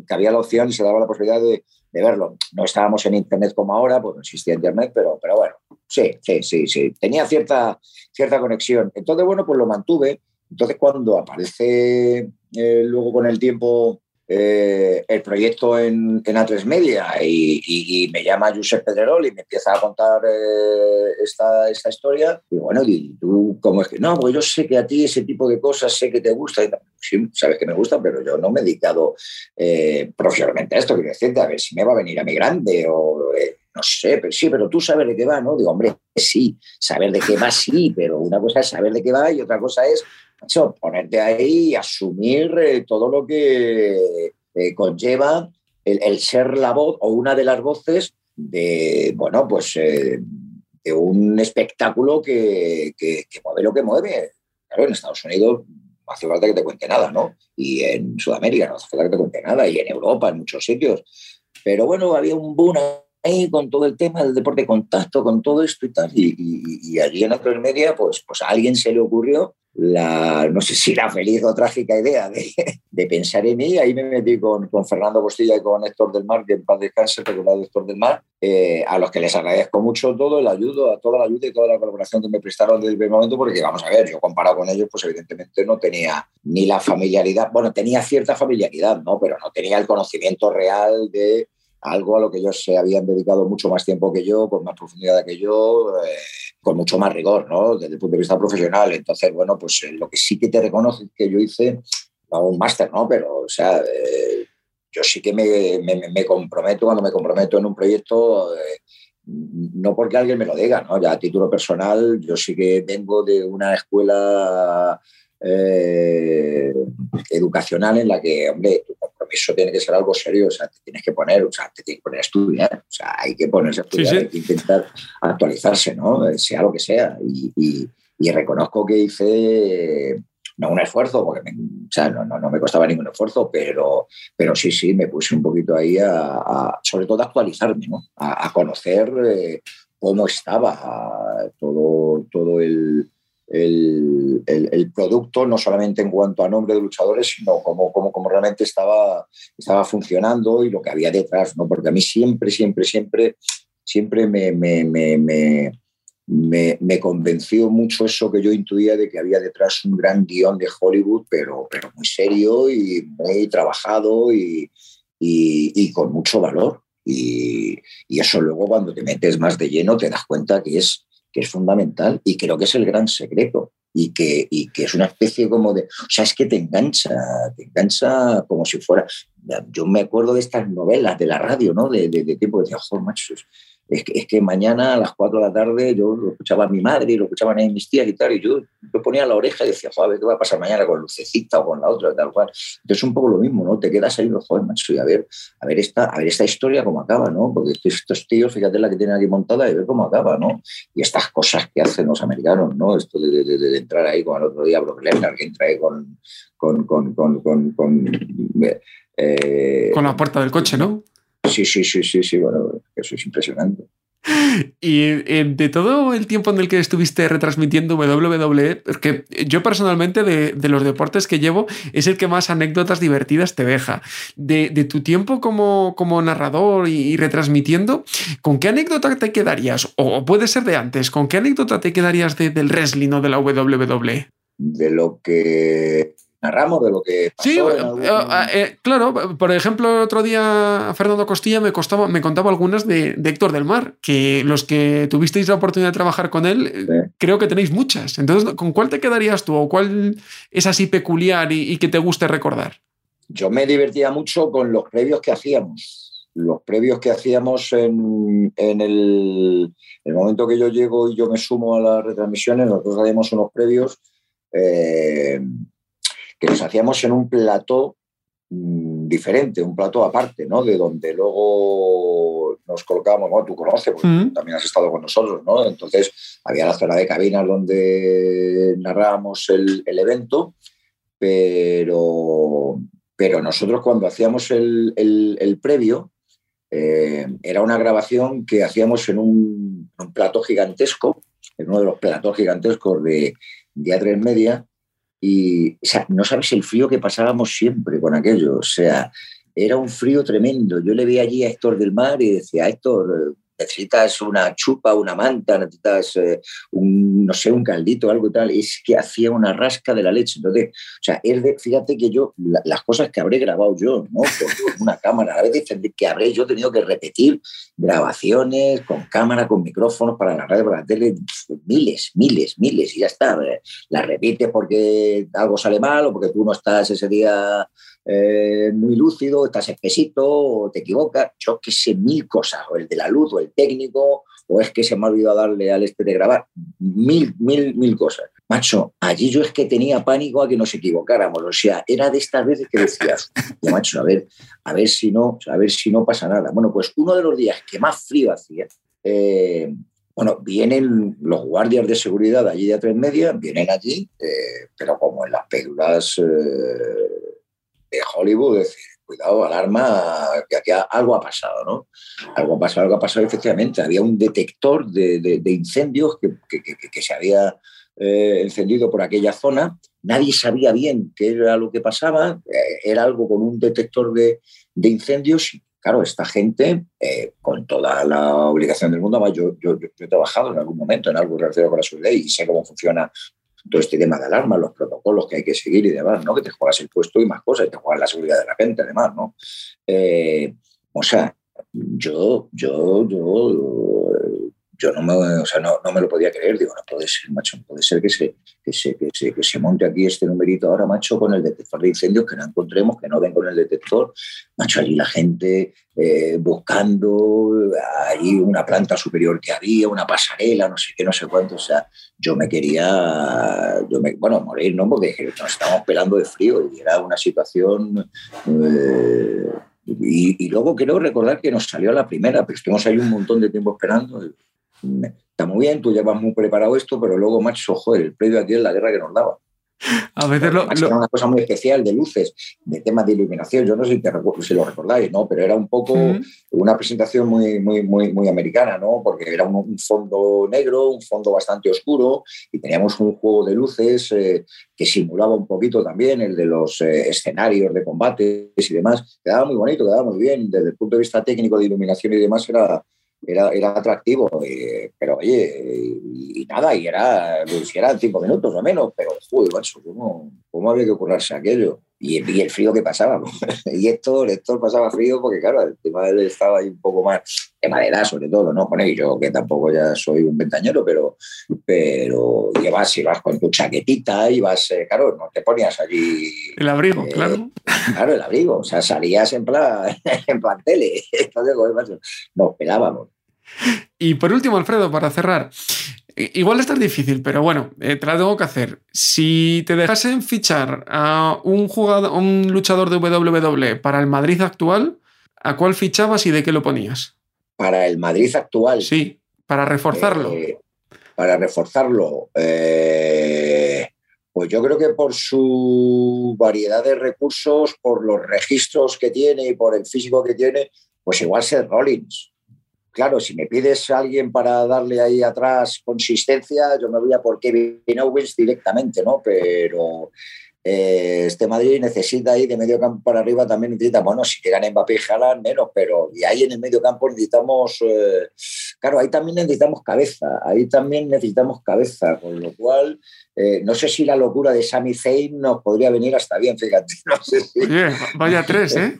que había la opción y se daba la posibilidad de, de, verlo. No estábamos en Internet como ahora, pues no existía Internet, pero, pero bueno, sí, sí, sí, sí. Tenía cierta, cierta conexión. Entonces, bueno, pues lo mantuve. Entonces, cuando aparece eh, luego con el tiempo eh, el proyecto en, en A3 Media y, me llama Josep Pedrerol y me empieza a contar eh, esta, esta, historia. Y bueno, y tú, ¿cómo es que? No, pues yo sé que a ti ese tipo de cosas sé que te gusta. Y, sí, sabes que me gusta, pero yo no me he dedicado eh, profesionalmente a esto. Quiero decirte, a ver si me va a venir a mi grande o no sé, pero sí, pero tú sabes de qué va, ¿no? Digo, hombre, sí, saber de qué va, sí, pero una cosa es saber de qué va y otra cosa es macho, ponerte ahí y asumir eh, todo lo que eh, conlleva el, el, ser la voz o una de las voces de, bueno, pues eh, de un espectáculo que, que, que, mueve lo que mueve. Claro, en Estados Unidos no hace falta que te cuente nada, ¿no? Y en Sudamérica no hace falta que te cuente nada, y en Europa, en muchos sitios. Pero bueno, había un boom eh, con todo el tema del deporte de contacto, con todo esto y tal. Y, y, allí en la media, pues, pues a alguien se le ocurrió la, no sé si la feliz o trágica idea de, pensar en mí. Ahí me metí con, con, Fernando Costilla y con Héctor del Mar, que en paz descanse, recordado Héctor del Mar, eh, a los que les agradezco mucho todo el ayudo, a toda la ayuda y toda la colaboración que me prestaron desde el primer momento, porque vamos a ver, yo comparado con ellos, pues evidentemente no tenía ni la familiaridad, bueno, tenía cierta familiaridad, ¿no? Pero no tenía el conocimiento real de algo a lo que ellos se habían dedicado mucho más tiempo que yo, con más profundidad que yo, eh, con mucho más rigor, ¿no? Desde el punto de vista profesional. Entonces, bueno, pues eh, lo que sí que te reconozco que yo hice, un máster, ¿no? Pero, o sea, eh, yo sí que me, me, comprometo, cuando me comprometo en un proyecto, no porque alguien me lo diga, ¿no? Ya a título personal, yo sí que vengo de una escuela educacional en la que, hombre, eso tiene que ser algo serio, o sea, te tienes que poner, o sea, te tienes que poner a estudiar, o sea, hay que ponerse a estudiar, hay que intentar actualizarse, ¿no? Sea lo que sea. Y, reconozco que hice no un esfuerzo, porque o sea, no, no, me costaba ningún esfuerzo, pero, pero sí, sí, me puse un poquito ahí a, sobre todo a actualizarme, ¿no? a, conocer eh, cómo estaba todo, todo el, el, el, producto, no solamente en cuanto a nombre de luchadores, sino como, como, como realmente estaba, estaba funcionando y lo que había detrás, ¿no? Porque a mí siempre, siempre, siempre, siempre me, me, me, me, convenció mucho eso que yo intuía de que había detrás un gran guion de Hollywood, pero, pero muy serio y muy trabajado y, y, y con mucho valor. Y, y, eso luego cuando te metes más de lleno te das cuenta que es que es fundamental y creo que es el gran secreto y que, y que es una especie como de, o sea, es que te engancha, te engancha como si fuera, yo me acuerdo de estas novelas de la radio, ¿no? De, de, de tipo, de, joder, macho, es que, es que mañana a las 4 de la tarde yo lo escuchaba a mi madre y lo escuchaban a mis tías y tal, y yo me ponía la oreja y decía, joder, ¿qué va a pasar mañana con Lucecita o con la otra, tal cual? Entonces un poco lo mismo, ¿no? Te quedas ahí, joder, macho, y a ver, a ver, esta, a ver esta historia cómo acaba, ¿no? Porque estos tíos, fíjate la que tienen aquí montada y ver cómo acaba, ¿no? Y estas cosas que hacen los americanos, ¿no? Esto de, de, entrar ahí con el otro día Brock Lesnar, que entra ahí con... con, con, con, con eh, con la puerta del coche, ¿no? Sí, sí, sí, sí, sí, bueno, eso es impresionante. Y eh, de todo el tiempo en el que estuviste retransmitiendo WWE, porque yo personalmente de, los deportes que llevo es el que más anécdotas divertidas te deja. De, tu tiempo como, como narrador y, retransmitiendo, ¿con qué anécdota te quedarías? O, puede ser de antes, ¿con qué anécdota te quedarías del wrestling o de la WWE? De lo que narramos de lo que pasó Sí, eh, eh, claro, por ejemplo, el otro día Fernando Costilla me, costaba, me contaba algunas de, Héctor del Mar, que los que tuvisteis la oportunidad de trabajar con él, eh, creo que tenéis muchas. Entonces, ¿con cuál te quedarías tú o cuál es así peculiar y, que te guste recordar? Yo me divertía mucho con los previos que hacíamos. Los previos que hacíamos en, el, momento que yo llego y yo me sumo a las retransmisiones, nosotros hacíamos unos previos que nos hacíamos en un plató mm, diferente, un plató aparte, ¿no? De donde luego nos colocábamos, ¿no? tú conoces, porque mm. también has estado con nosotros, ¿no? Entonces había la zona de cabinas donde narrábamos el, evento, pero, pero nosotros cuando hacíamos el, previo, eh, era una grabación que hacíamos en un, un plató gigantesco, en uno de los platos gigantescos de, de A3 Media, y no sabes el frío que pasábamos siempre con aquello. O sea, era un frío tremendo. Yo le vi allí a Héctor del Mar y decía, Héctor, necesitas una chupa, una manta, necesitas eh, un, no sé, un caldito, algo tal. Es que hacía una rasca de la leche. Entonces, o sea, es de, fíjate que yo, las cosas que habré grabado yo, ¿no? Con, una cámara, a veces que habré yo tenido que repetir grabaciones con cámara, con micrófonos para la radio, para la tele, miles, miles, miles, y ya está. Las repites porque algo sale mal o porque tú no estás ese día eh, muy lúcido, estás espesito, o te equivocas, yo que sé, mil cosas, o el de la luz, o el técnico, o es que se me ha olvidado darle al este de grabar, mil, mil, mil cosas. Macho, allí yo es que tenía pánico a que nos equivocáramos, o sea, era de estas veces que decías, macho, a ver, a ver si no, a ver si no pasa nada. Bueno, pues uno de los días que más frío hacía, eh, bueno, vienen los guardias de seguridad allí de a tres media, vienen allí, eh, pero como en las películas de Hollywood, decir, cuidado, alarma, que aquí algo ha pasado, ¿no? Algo ha pasado, algo ha pasado efectivamente. Había un detector de, incendios que, se había eh, encendido por aquella zona. Nadie sabía bien qué era lo que pasaba. Eh, era algo con un detector de, incendios claro, esta gente, eh, con toda la obligación del mundo, yo, yo, yo, he trabajado en algún momento en algo relacionado con la seguridad y sé cómo funciona todo este tema de alarma, los protocolos que hay que seguir y demás, ¿no? Que te juegas el puesto y más cosas, y te juegas la seguridad de la gente, además, ¿no? Eh, o sea, yo, yo, yo yo no me, o sea, no, no, me lo podía creer. Digo, no puede ser, macho, no puede ser que se, que se, que se, que se monte aquí este numerito ahora, macho, con el detector de incendios, que no encontremos, que no ven con el detector. Macho, allí la gente eh, buscando, ahí una planta superior que había, una pasarela, no sé qué, no sé cuánto. O sea, yo me quería, yo me, bueno, morir, ¿no? Porque nos estábamos pelando de frío y era una situación... Eh, y, y, luego quiero recordar que nos salió la primera, pero estuvimos ahí un montón de tiempo esperando está muy bien, tú llevas muy preparado esto, pero luego, macho, joder, el previo aquí es la guerra que nos daba. A veces lo, Era una cosa muy especial de luces, de temas de iluminación. Yo no sé si, lo recordáis, ¿no? Pero era un poco una presentación muy, muy, muy, muy americana, ¿no? Porque era un, fondo negro, un fondo bastante oscuro y teníamos un juego de luces eh, que simulaba un poquito también el de los eh, escenarios de combates y demás. Quedaba muy bonito, quedaba muy bien. Desde el punto de vista técnico de iluminación y demás era, era, era atractivo, eh, pero oye, y, nada, y era, pues, eran cinco minutos o menos, pero joder, macho, ¿cómo, ¿cómo, había que ocurrirse aquello? Y, y, el frío que pasaba, y esto, esto pasaba frío porque, claro, el tema de él estaba ahí un poco más, de madera sobre todo, ¿no? Bueno, y yo que tampoco ya soy un ventañero, pero, pero llevas, vas con tu chaquetita y vas, eh, claro, no te ponías allí. El abrigo, eh, claro. Claro, el abrigo, o sea, salías en plan, en plan tele, entonces, nos pelábamos. Y por último, Alfredo, para cerrar, igual esto es difícil, pero bueno, eh, te la tengo que hacer. Si te dejasen fichar a un jugador, un luchador de WWE para el Madrid actual, ¿a cuál fichabas y de qué lo ponías? Para el Madrid actual. Sí, para reforzarlo. Eh, para reforzarlo. Eh, pues yo creo que por su variedad de recursos, por los registros que tiene y por el físico que tiene, pues igual ser Rollins claro, si me pides a alguien para darle ahí atrás consistencia, yo me voy a por Kevin Owens directamente, ¿no? Pero eh, este Madrid necesita ahí de medio campo para arriba, también necesita, bueno, si llegan Mbappé y Haaland, menos, pero y ahí en el medio campo necesitamos, eh, claro, ahí también necesitamos cabeza, ahí también necesitamos cabeza, con lo cual, eh, no sé si la locura de Sami Zayn nos podría venir hasta bien, fíjate. No sé Oye, vaya tres, ¿eh?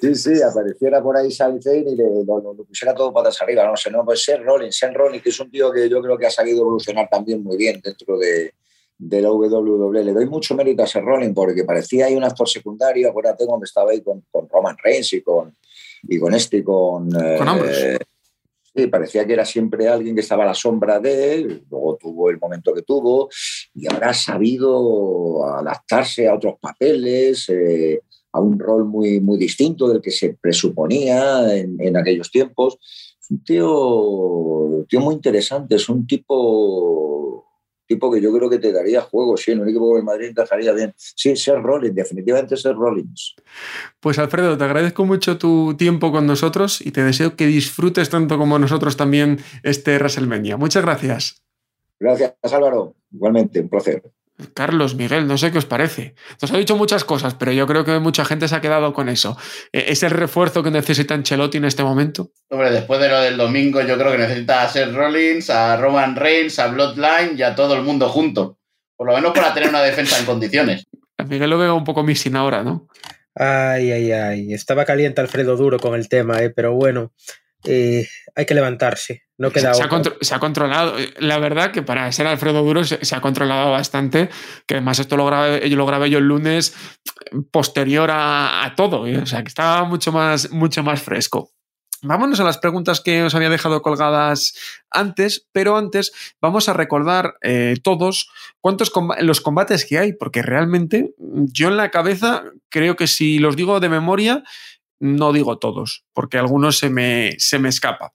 Sí, sí, apareciera por ahí Sami y le, lo, pusiera todo patas arriba. No sé, no, pues Sen Rollins, Sen Rollins, que es un tío que yo creo que ha sabido evolucionar también muy bien dentro de, de la WWE. Le doy mucho mérito a Sen Rollins porque parecía ahí un actor secundario. Acuérdate cuando estaba ahí con, con Roman Reigns y con, y con este, con. Con eh, Sí, parecía que era siempre alguien que estaba a la sombra de él, luego tuvo el momento que tuvo y ahora ha sabido adaptarse a otros papeles, eh, a un rol muy, muy distinto del que se presuponía en, aquellos tiempos. Es un tío, tío muy interesante, es un tipo, tipo que yo creo que te daría juego, sí, en un equipo de Madrid encajaría bien. Sí, ser Rollins, definitivamente ser Rollins. Pues Alfredo, te agradezco mucho tu tiempo con nosotros y te deseo que disfrutes tanto como nosotros también este WrestleMania. Muchas gracias. Gracias, Álvaro. Igualmente, un placer. Carlos, Miguel, no sé qué os parece. Nos ha dicho muchas cosas, pero yo creo que mucha gente se ha quedado con eso. E, ¿Es el refuerzo que necesita Ancelotti en este momento? Hombre, después de lo del domingo, yo creo que necesita a Seth Rollins, a Roman Reigns, a Bloodline y a todo el mundo junto. Por lo menos para tener una defensa en condiciones. A Miguel lo veo un poco missing ahora, ¿no? Ay, ay, ay. Estaba caliente Alfredo Duro con el tema, ¿eh? pero bueno, eh, hay que levantarse. No queda se, ha controlado. La verdad que para ser Alfredo Duro se, ha controlado bastante. Que además esto lo grabé, yo lo grabé yo el lunes posterior a, todo. O sea que estaba mucho más, mucho más fresco. Vámonos a las preguntas que os había dejado colgadas antes, pero antes vamos a recordar eh, todos cuántos los combates que hay, porque realmente yo en la cabeza creo que si los digo de memoria, no digo todos, porque algunos se me, se me escapa.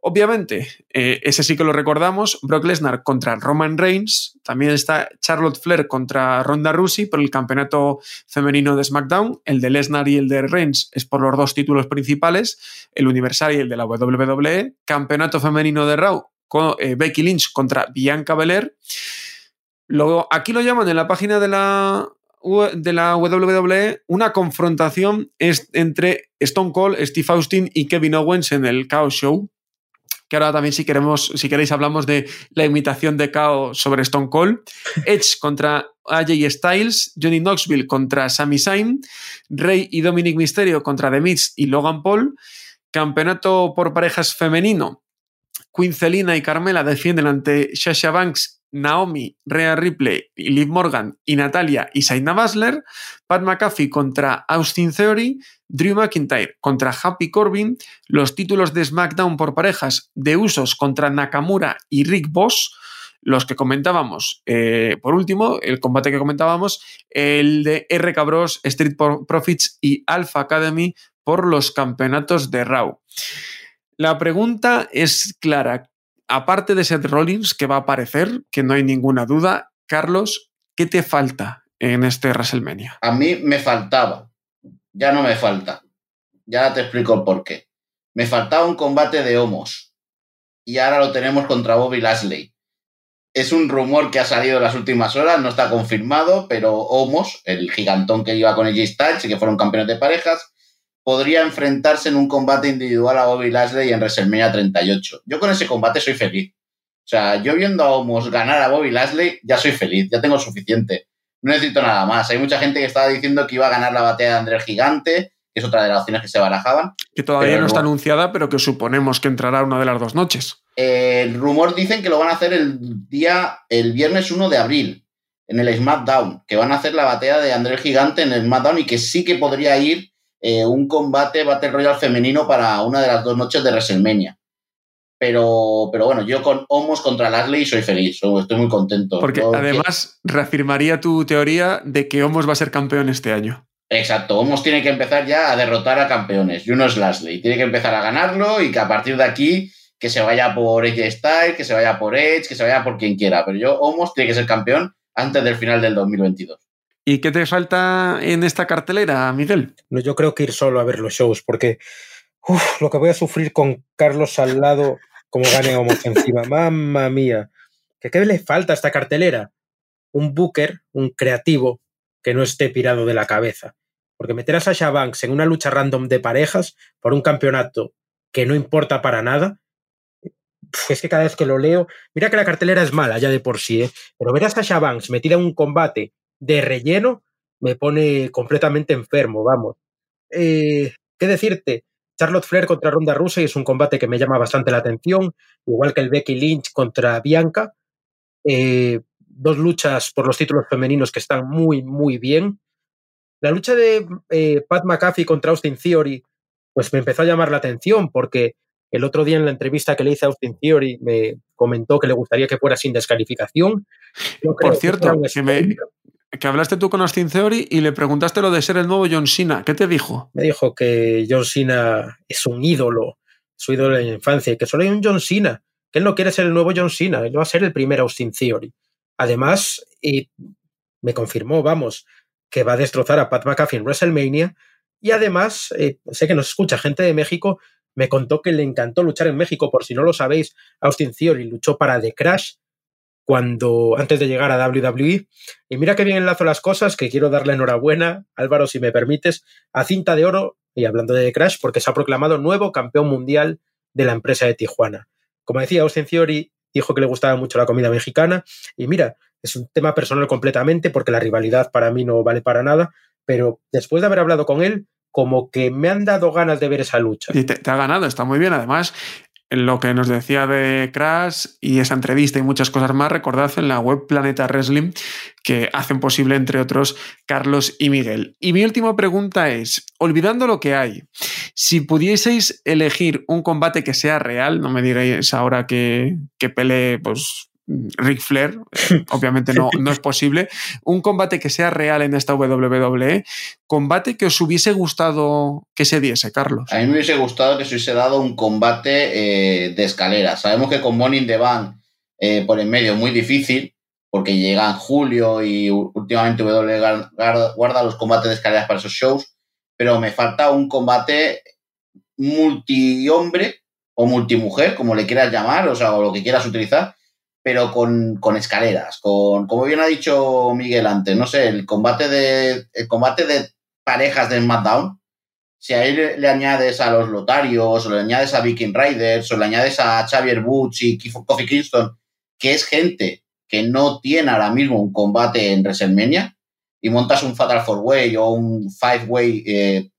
Obviamente, eh, ese sí que lo recordamos, Brock Lesnar contra Roman Reigns, también está Charlotte Flair contra Ronda Rousey por el campeonato femenino de SmackDown, el de Lesnar y el de Reigns es por los dos títulos principales, el Universal y el de la WWE, campeonato femenino de Raw con eh, Becky Lynch contra Bianca Belair. Luego, aquí lo llaman en la página de la, de la WWE una confrontación entre Stone Cold, Steve Austin y Kevin Owens en el Chaos Show. Que ahora también, si queremos, si queréis, hablamos de la imitación de Chaos sobre Stone Cold. Edge contra AJ Styles, Johnny Knoxville contra Sami Zayn, Rey y Dominic Mysterio contra The Miz y Logan Paul. Campeonato por parejas femenino. Queen Zelina y Carmela defienden ante Sasha Banks Naomi, Rhea Ripley, Liv Morgan y Natalia y Saina Basler, Pat McAfee contra Austin Theory, Drew McIntyre contra Happy Corbin, los títulos de SmackDown por parejas de Usos contra Nakamura y Rick Boss, los que comentábamos. Eh, por último, el combate que comentábamos, el de RK Bros, Street Profits y Alpha Academy por los campeonatos de Raw. La pregunta es clara aparte de Seth Rollins, que va a aparecer, que no hay ninguna duda, Carlos, ¿qué te falta en este WrestleMania? A mí me faltaba, ya no me falta. Ya te explico el por qué. Me faltaba un combate de homos y ahora lo tenemos contra Bobby Lashley. Es un rumor que ha salido en las últimas horas, no está confirmado, pero Homos, el gigantón que iba con el Styles y que fueron campeones de parejas, podría enfrentarse en un combate individual a Bobby Lashley en WrestleMania 38. Yo con ese combate soy feliz. O sea, yo viendo a Homos ganar a Bobby Lashley, ya soy feliz, ya tengo suficiente. No necesito nada más. Hay mucha gente que estaba diciendo que iba a ganar la batalla de André Gigante, que es otra de las opciones que se barajaban. Que todavía no está anunciada, pero que suponemos que entrará una de las dos noches. el rumor dicen que lo van a hacer el día, el viernes 1 de abril, en el SmackDown, que van a hacer la batalla de André Gigante en el SmackDown y que sí que podría ir eh, un combate Battle Royale femenino para una de las dos noches de WrestleMania. Pero, pero bueno, yo con Homos contra Lashley soy feliz, estoy muy contento. Porque además reafirmaría tu teoría de que Homos va a ser campeón este año. Exacto, Homos tiene que empezar ya a derrotar a campeones y uno es Lashley. Tiene que empezar a ganarlo y que a partir de aquí que se vaya por Edge Style, que se vaya por Edge, que se vaya por quien quiera. Pero yo, Homos tiene que ser campeón antes del final del 2022. ¿Y qué te falta en esta cartelera, Miguel? No, yo creo que ir solo a ver los shows, porque lo que voy a sufrir con Carlos al lado, como gane Homos encima. Mamma mía. ¿Qué, ¿Qué le falta a esta cartelera? Un booker, un creativo, que no esté pirado de la cabeza. Porque meter a Sasha Banks en una lucha random de parejas por un campeonato que no importa para nada, es que cada vez que lo leo, mira que la cartelera es mala ya de por sí, ¿eh? pero ver a Sasha Banks metida en un combate de relleno me pone completamente enfermo, vamos. Eh, ¿Qué decirte? Charlotte Flair contra Ronda Rousey es un combate que me llama bastante la atención, igual que el Becky Lynch contra Bianca. Eh, dos luchas por los títulos femeninos que están muy, muy bien. La lucha de eh, Pat McAfee contra Austin Theory, pues me empezó a llamar la atención porque el otro día en la entrevista que le hice a Austin Theory me comentó que le gustaría que fuera sin descalificación. Por cierto, que, me, que hablaste tú con Austin Theory y le preguntaste lo de ser el nuevo John Cena. ¿Qué te dijo? Me dijo que John Cena es un ídolo, su ídolo en la infancia, y que solo hay un John Cena, que él no quiere ser el nuevo John Cena, él va a ser el primer Austin Theory. Además, y me confirmó, vamos, que va a destrozar a Pat McAfee en WrestleMania. Y además, eh, sé que nos escucha gente de México, me contó que le encantó luchar en México, por si no lo sabéis, Austin Theory luchó para The Crash, cuando antes de llegar a WWE. Y mira qué bien enlazo las cosas, que quiero darle enhorabuena, Álvaro, si me permites, a Cinta de Oro, y hablando de Crash, porque se ha proclamado nuevo campeón mundial de la empresa de Tijuana. Como decía, Austin Theory dijo que le gustaba mucho la comida mexicana, y mira, es un tema personal completamente, porque la rivalidad para mí no vale para nada, pero después de haber hablado con él, como que me han dado ganas de ver esa lucha. Y te, te, ha ganado, está muy bien. Además, lo que nos decía de Crash y esa entrevista y muchas cosas más, recordad en la web Planeta Wrestling que hacen posible, entre otros, Carlos y Miguel. Y mi última pregunta es, olvidando lo que hay, si pudieseis elegir un combate que sea real, no me digáis ahora que, que pelee pues, Ric Flair, obviamente no, no es posible. Un combate que sea real en esta WWE. Combate que os hubiese gustado que se diese, Carlos. A mí me hubiese gustado que se hubiese dado un combate eh, de escalera. Sabemos que con Morning the Bank eh, por en medio es muy difícil, porque llega en julio y últimamente WWE guarda los combates de escaleras para esos shows, pero me falta un combate multi-hombre o multimujer, como le quieras llamar, o sea, o lo que quieras utilizar, pero con, escaleras, con, como bien ha dicho Miguel antes, no sé, el combate de, el combate de parejas de SmackDown, si ahí le, añades a los Lotarios, o le añades a Viking Riders, o le añades a Xavier Butch y Kofi Kingston, que es gente que no tiene ahora mismo un combate en WrestleMania, y montas un Fatal Four Way o un Five Way eh,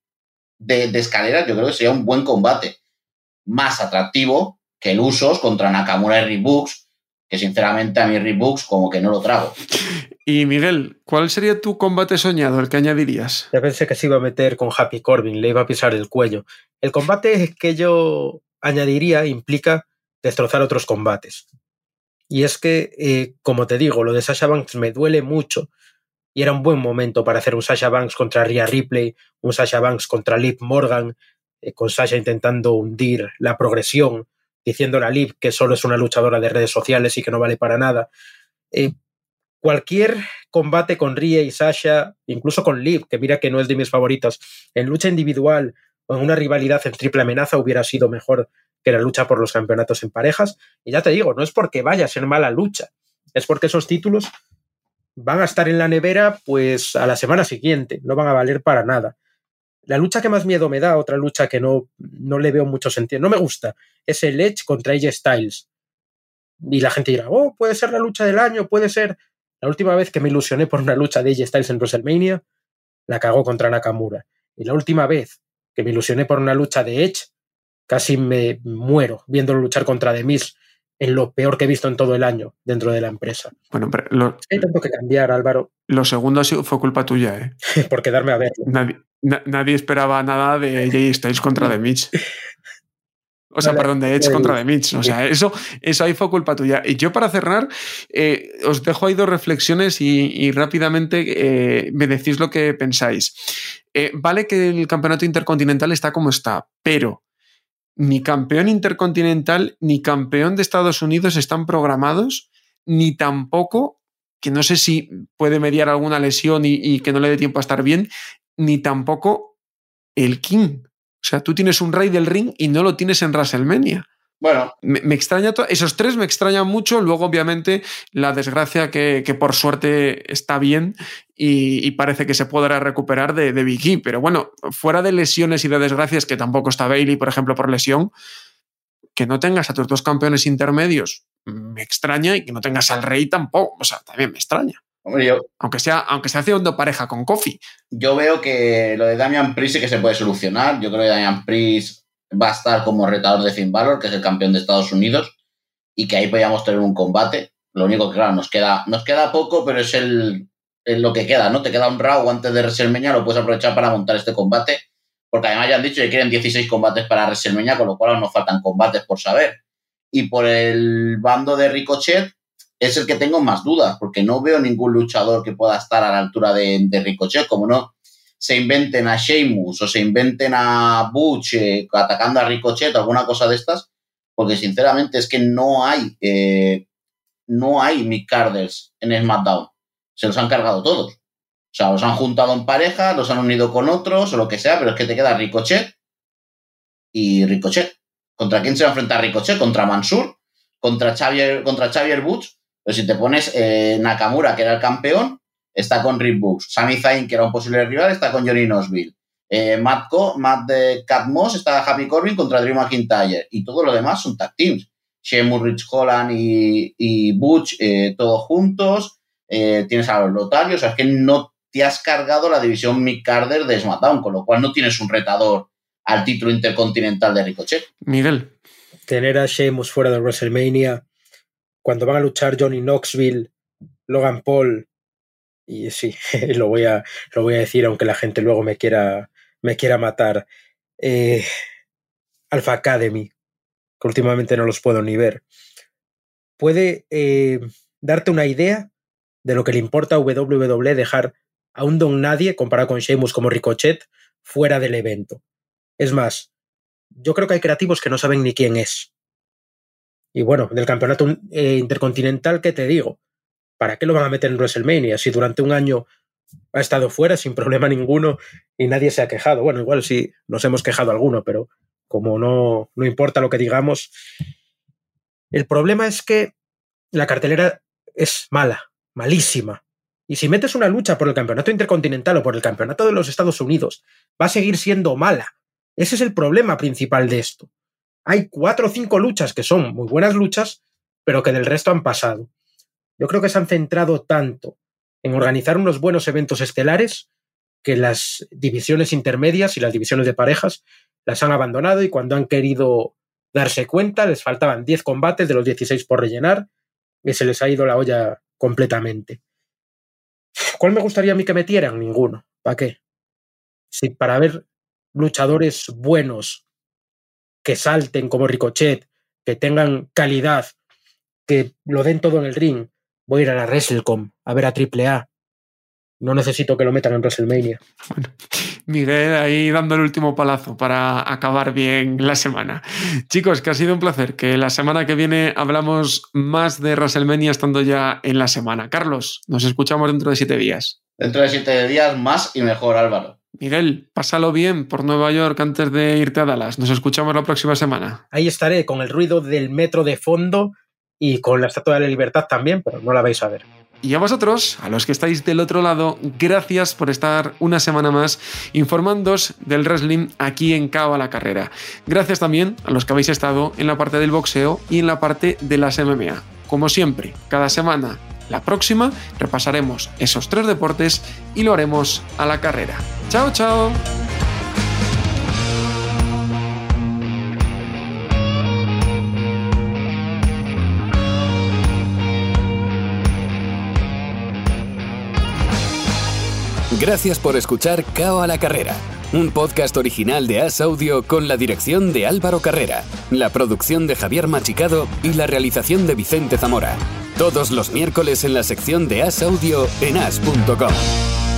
de, de escaleras, yo creo que sería un buen combate. Más atractivo que el Usos contra Nakamura y Reeboks, que sinceramente a mí Reeboks como que no lo trago. Y Miguel, ¿cuál sería tu combate soñado, el que añadirías? Ya pensé que se iba a meter con Happy Corbin, le iba a pisar el cuello. El combate que yo añadiría implica destrozar otros combates. Y es que, eh, como te digo, lo de Sasha Banks me duele mucho y era un buen momento para hacer un Sasha Banks contra Rhea Ripley, un Sasha Banks contra Liv Morgan, eh, con Sasha intentando hundir la progresión, diciendo a Liv que solo es una luchadora de redes sociales y que no vale para nada. Eh, cualquier combate con Rhea y Sasha, incluso con Liv, que mira que no es de mis favoritas, en lucha individual o en una rivalidad en triple amenaza hubiera sido mejor que la lucha por los campeonatos en parejas. Y ya te digo, no es porque vaya a ser mala lucha, es porque esos títulos van a estar en la nevera pues a la semana siguiente, no van a valer para nada. La lucha que más miedo me da, otra lucha que no, no le veo mucho sentido, no me gusta, es el Edge contra AJ Styles. Y la gente dirá, oh, puede ser la lucha del año, puede ser. La última vez que me ilusioné por una lucha de AJ Styles en WrestleMania, la cagó contra Nakamura. Y la última vez que me ilusioné por una lucha de Edge, casi me muero viéndolo luchar contra The Miz en lo peor que he visto en todo el año dentro de la empresa. Bueno, pero hay tanto que cambiar, Álvaro. Lo segundo fue culpa tuya, ¿eh? Por quedarme a ver. Nadie, esperaba nada de Jay Styles contra The Mitch. O sea, perdón, de Edge contra The Mitch. O sea, eso, eso ahí fue culpa tuya. Y yo para cerrar, eh, os dejo ahí dos reflexiones y, rápidamente eh, me decís lo que pensáis. Eh, vale que el campeonato intercontinental está como está, pero ni campeón intercontinental ni campeón de Estados Unidos están programados, ni tampoco, que no sé si puede mediar alguna lesión y, que no le dé tiempo a estar bien, ni tampoco el King. O sea, tú tienes un rey del ring y no lo tienes en WrestleMania. Bueno. Me, extraña todo. Esos tres me extrañan mucho. Luego, obviamente, la desgracia que, por suerte está bien y, parece que se podrá recuperar de, de Vicky. Pero bueno, fuera de lesiones y de desgracias, que tampoco está Bailey, por ejemplo, por lesión, que no tengas a tus dos campeones intermedios me extraña y que no tengas al rey tampoco. O sea, también me extraña. Aunque sea, aunque sea haciendo pareja con Kofi. Yo veo que lo de Damian Priest sí que se puede solucionar. Yo creo que Damian Priest va a estar como retador de Finn Balor, que es el campeón de Estados Unidos, y que ahí podríamos tener un combate. Lo único que, claro, nos queda, nos queda poco, pero es el, lo que queda, ¿no? Te queda un Raw antes de WrestleMania, lo puedes aprovechar para montar este combate, porque además ya han dicho que quieren 16 combates para WrestleMania, con lo cual aún nos faltan combates por saber. Y por el bando de Ricochet, es el que tengo más dudas, porque no veo ningún luchador que pueda estar a la altura de, de Ricochet, como no se inventen a Sheamus o se inventen a Butch eh, atacando a Ricochet o alguna cosa de estas, porque sinceramente es que no hay, eh, no hay Mick Carders en SmackDown. Se los han cargado todos. O sea, los han juntado en pareja, los han unido con otros o lo que sea, pero es que te queda Ricochet y Ricochet. ¿Contra quién se va a enfrentar Ricochet? ¿Contra Mansur? ¿Contra Xavier, contra Xavier Butch? Pero si te pones eh, Nakamura, que era el campeón, está con Rick Books. Sami Zayn, que era un posible rival, está con Johnny Knoxville. Eh, Matt, Matt de Cat Moss está Happy Corbin contra Drew McIntyre. Y todo lo demás son tag teams. Sheamus, Rich Holland y, Butch, eh, todos juntos. Eh, tienes a los lotarios. O sea, es que no te has cargado la división Mick Carter de SmackDown, con lo cual no tienes un retador al título intercontinental de Ricochet. Miguel. Tener a Sheamus fuera de WrestleMania, cuando van a luchar Johnny Knoxville, Logan Paul y sí, lo voy a, lo voy a decir, aunque la gente luego me quiera, me quiera matar. Eh, Alpha Academy, que últimamente no los puedo ni ver. puede eh, darte una idea de lo que le importa a WWE dejar a un don nadie comparado con Sheamus como Ricochet fuera del evento. Es más, yo creo que hay creativos que no saben ni quién es. Y bueno, del campeonato eh, intercontinental, ¿qué te digo? ¿Para qué lo van a meter en WrestleMania si durante un año ha estado fuera sin problema ninguno y nadie se ha quejado? Bueno, igual sí nos hemos quejado alguno, pero como no, no importa lo que digamos. El problema es que la cartelera es mala, malísima. Y si metes una lucha por el campeonato intercontinental o por el campeonato de los Estados Unidos, va a seguir siendo mala. Ese es el problema principal de esto. Hay cuatro o cinco luchas que son muy buenas luchas, pero que del resto han pasado. Yo creo que se han centrado tanto en organizar unos buenos eventos estelares que las divisiones intermedias y las divisiones de parejas las han abandonado y cuando han querido darse cuenta les faltaban 10 combates de los 16 por rellenar y se les ha ido la olla completamente. ¿Cuál me gustaría a mí que metieran? Ninguno. ¿Para qué? Si para ver luchadores buenos que salten como Ricochet, que tengan calidad, que lo den todo en el ring. Voy a ir a la WrestleCom a ver a AAA. No necesito que lo metan en WrestleMania. Bueno, Miguel ahí dando el último palazo para acabar bien la semana. Chicos, que ha sido un placer. Que la semana que viene hablamos más de WrestleMania estando ya en la semana. Carlos, nos escuchamos dentro de siete días. Dentro de siete días, más y mejor, Álvaro. Miguel, pásalo bien por Nueva York antes de irte a Dallas. Nos escuchamos la próxima semana. Ahí estaré con el ruido del metro de fondo y con la Estatua de la Libertad también, pero no la vais a ver. Y a vosotros, a los que estáis del otro lado, gracias por estar una semana más informándos del wrestling aquí en Cabo a la Carrera. Gracias también a los que habéis estado en la parte del boxeo y en la parte de las MMA. Como siempre, cada semana la próxima repasaremos esos tres deportes y lo haremos a la carrera. ¡Chao, chao! Gracias por escuchar Cao a la Carrera, un podcast original de As Audio con la dirección de Álvaro Carrera, la producción de Javier Machicado y la realización de Vicente Zamora. Todos los miércoles en la sección de As Audio en as.com.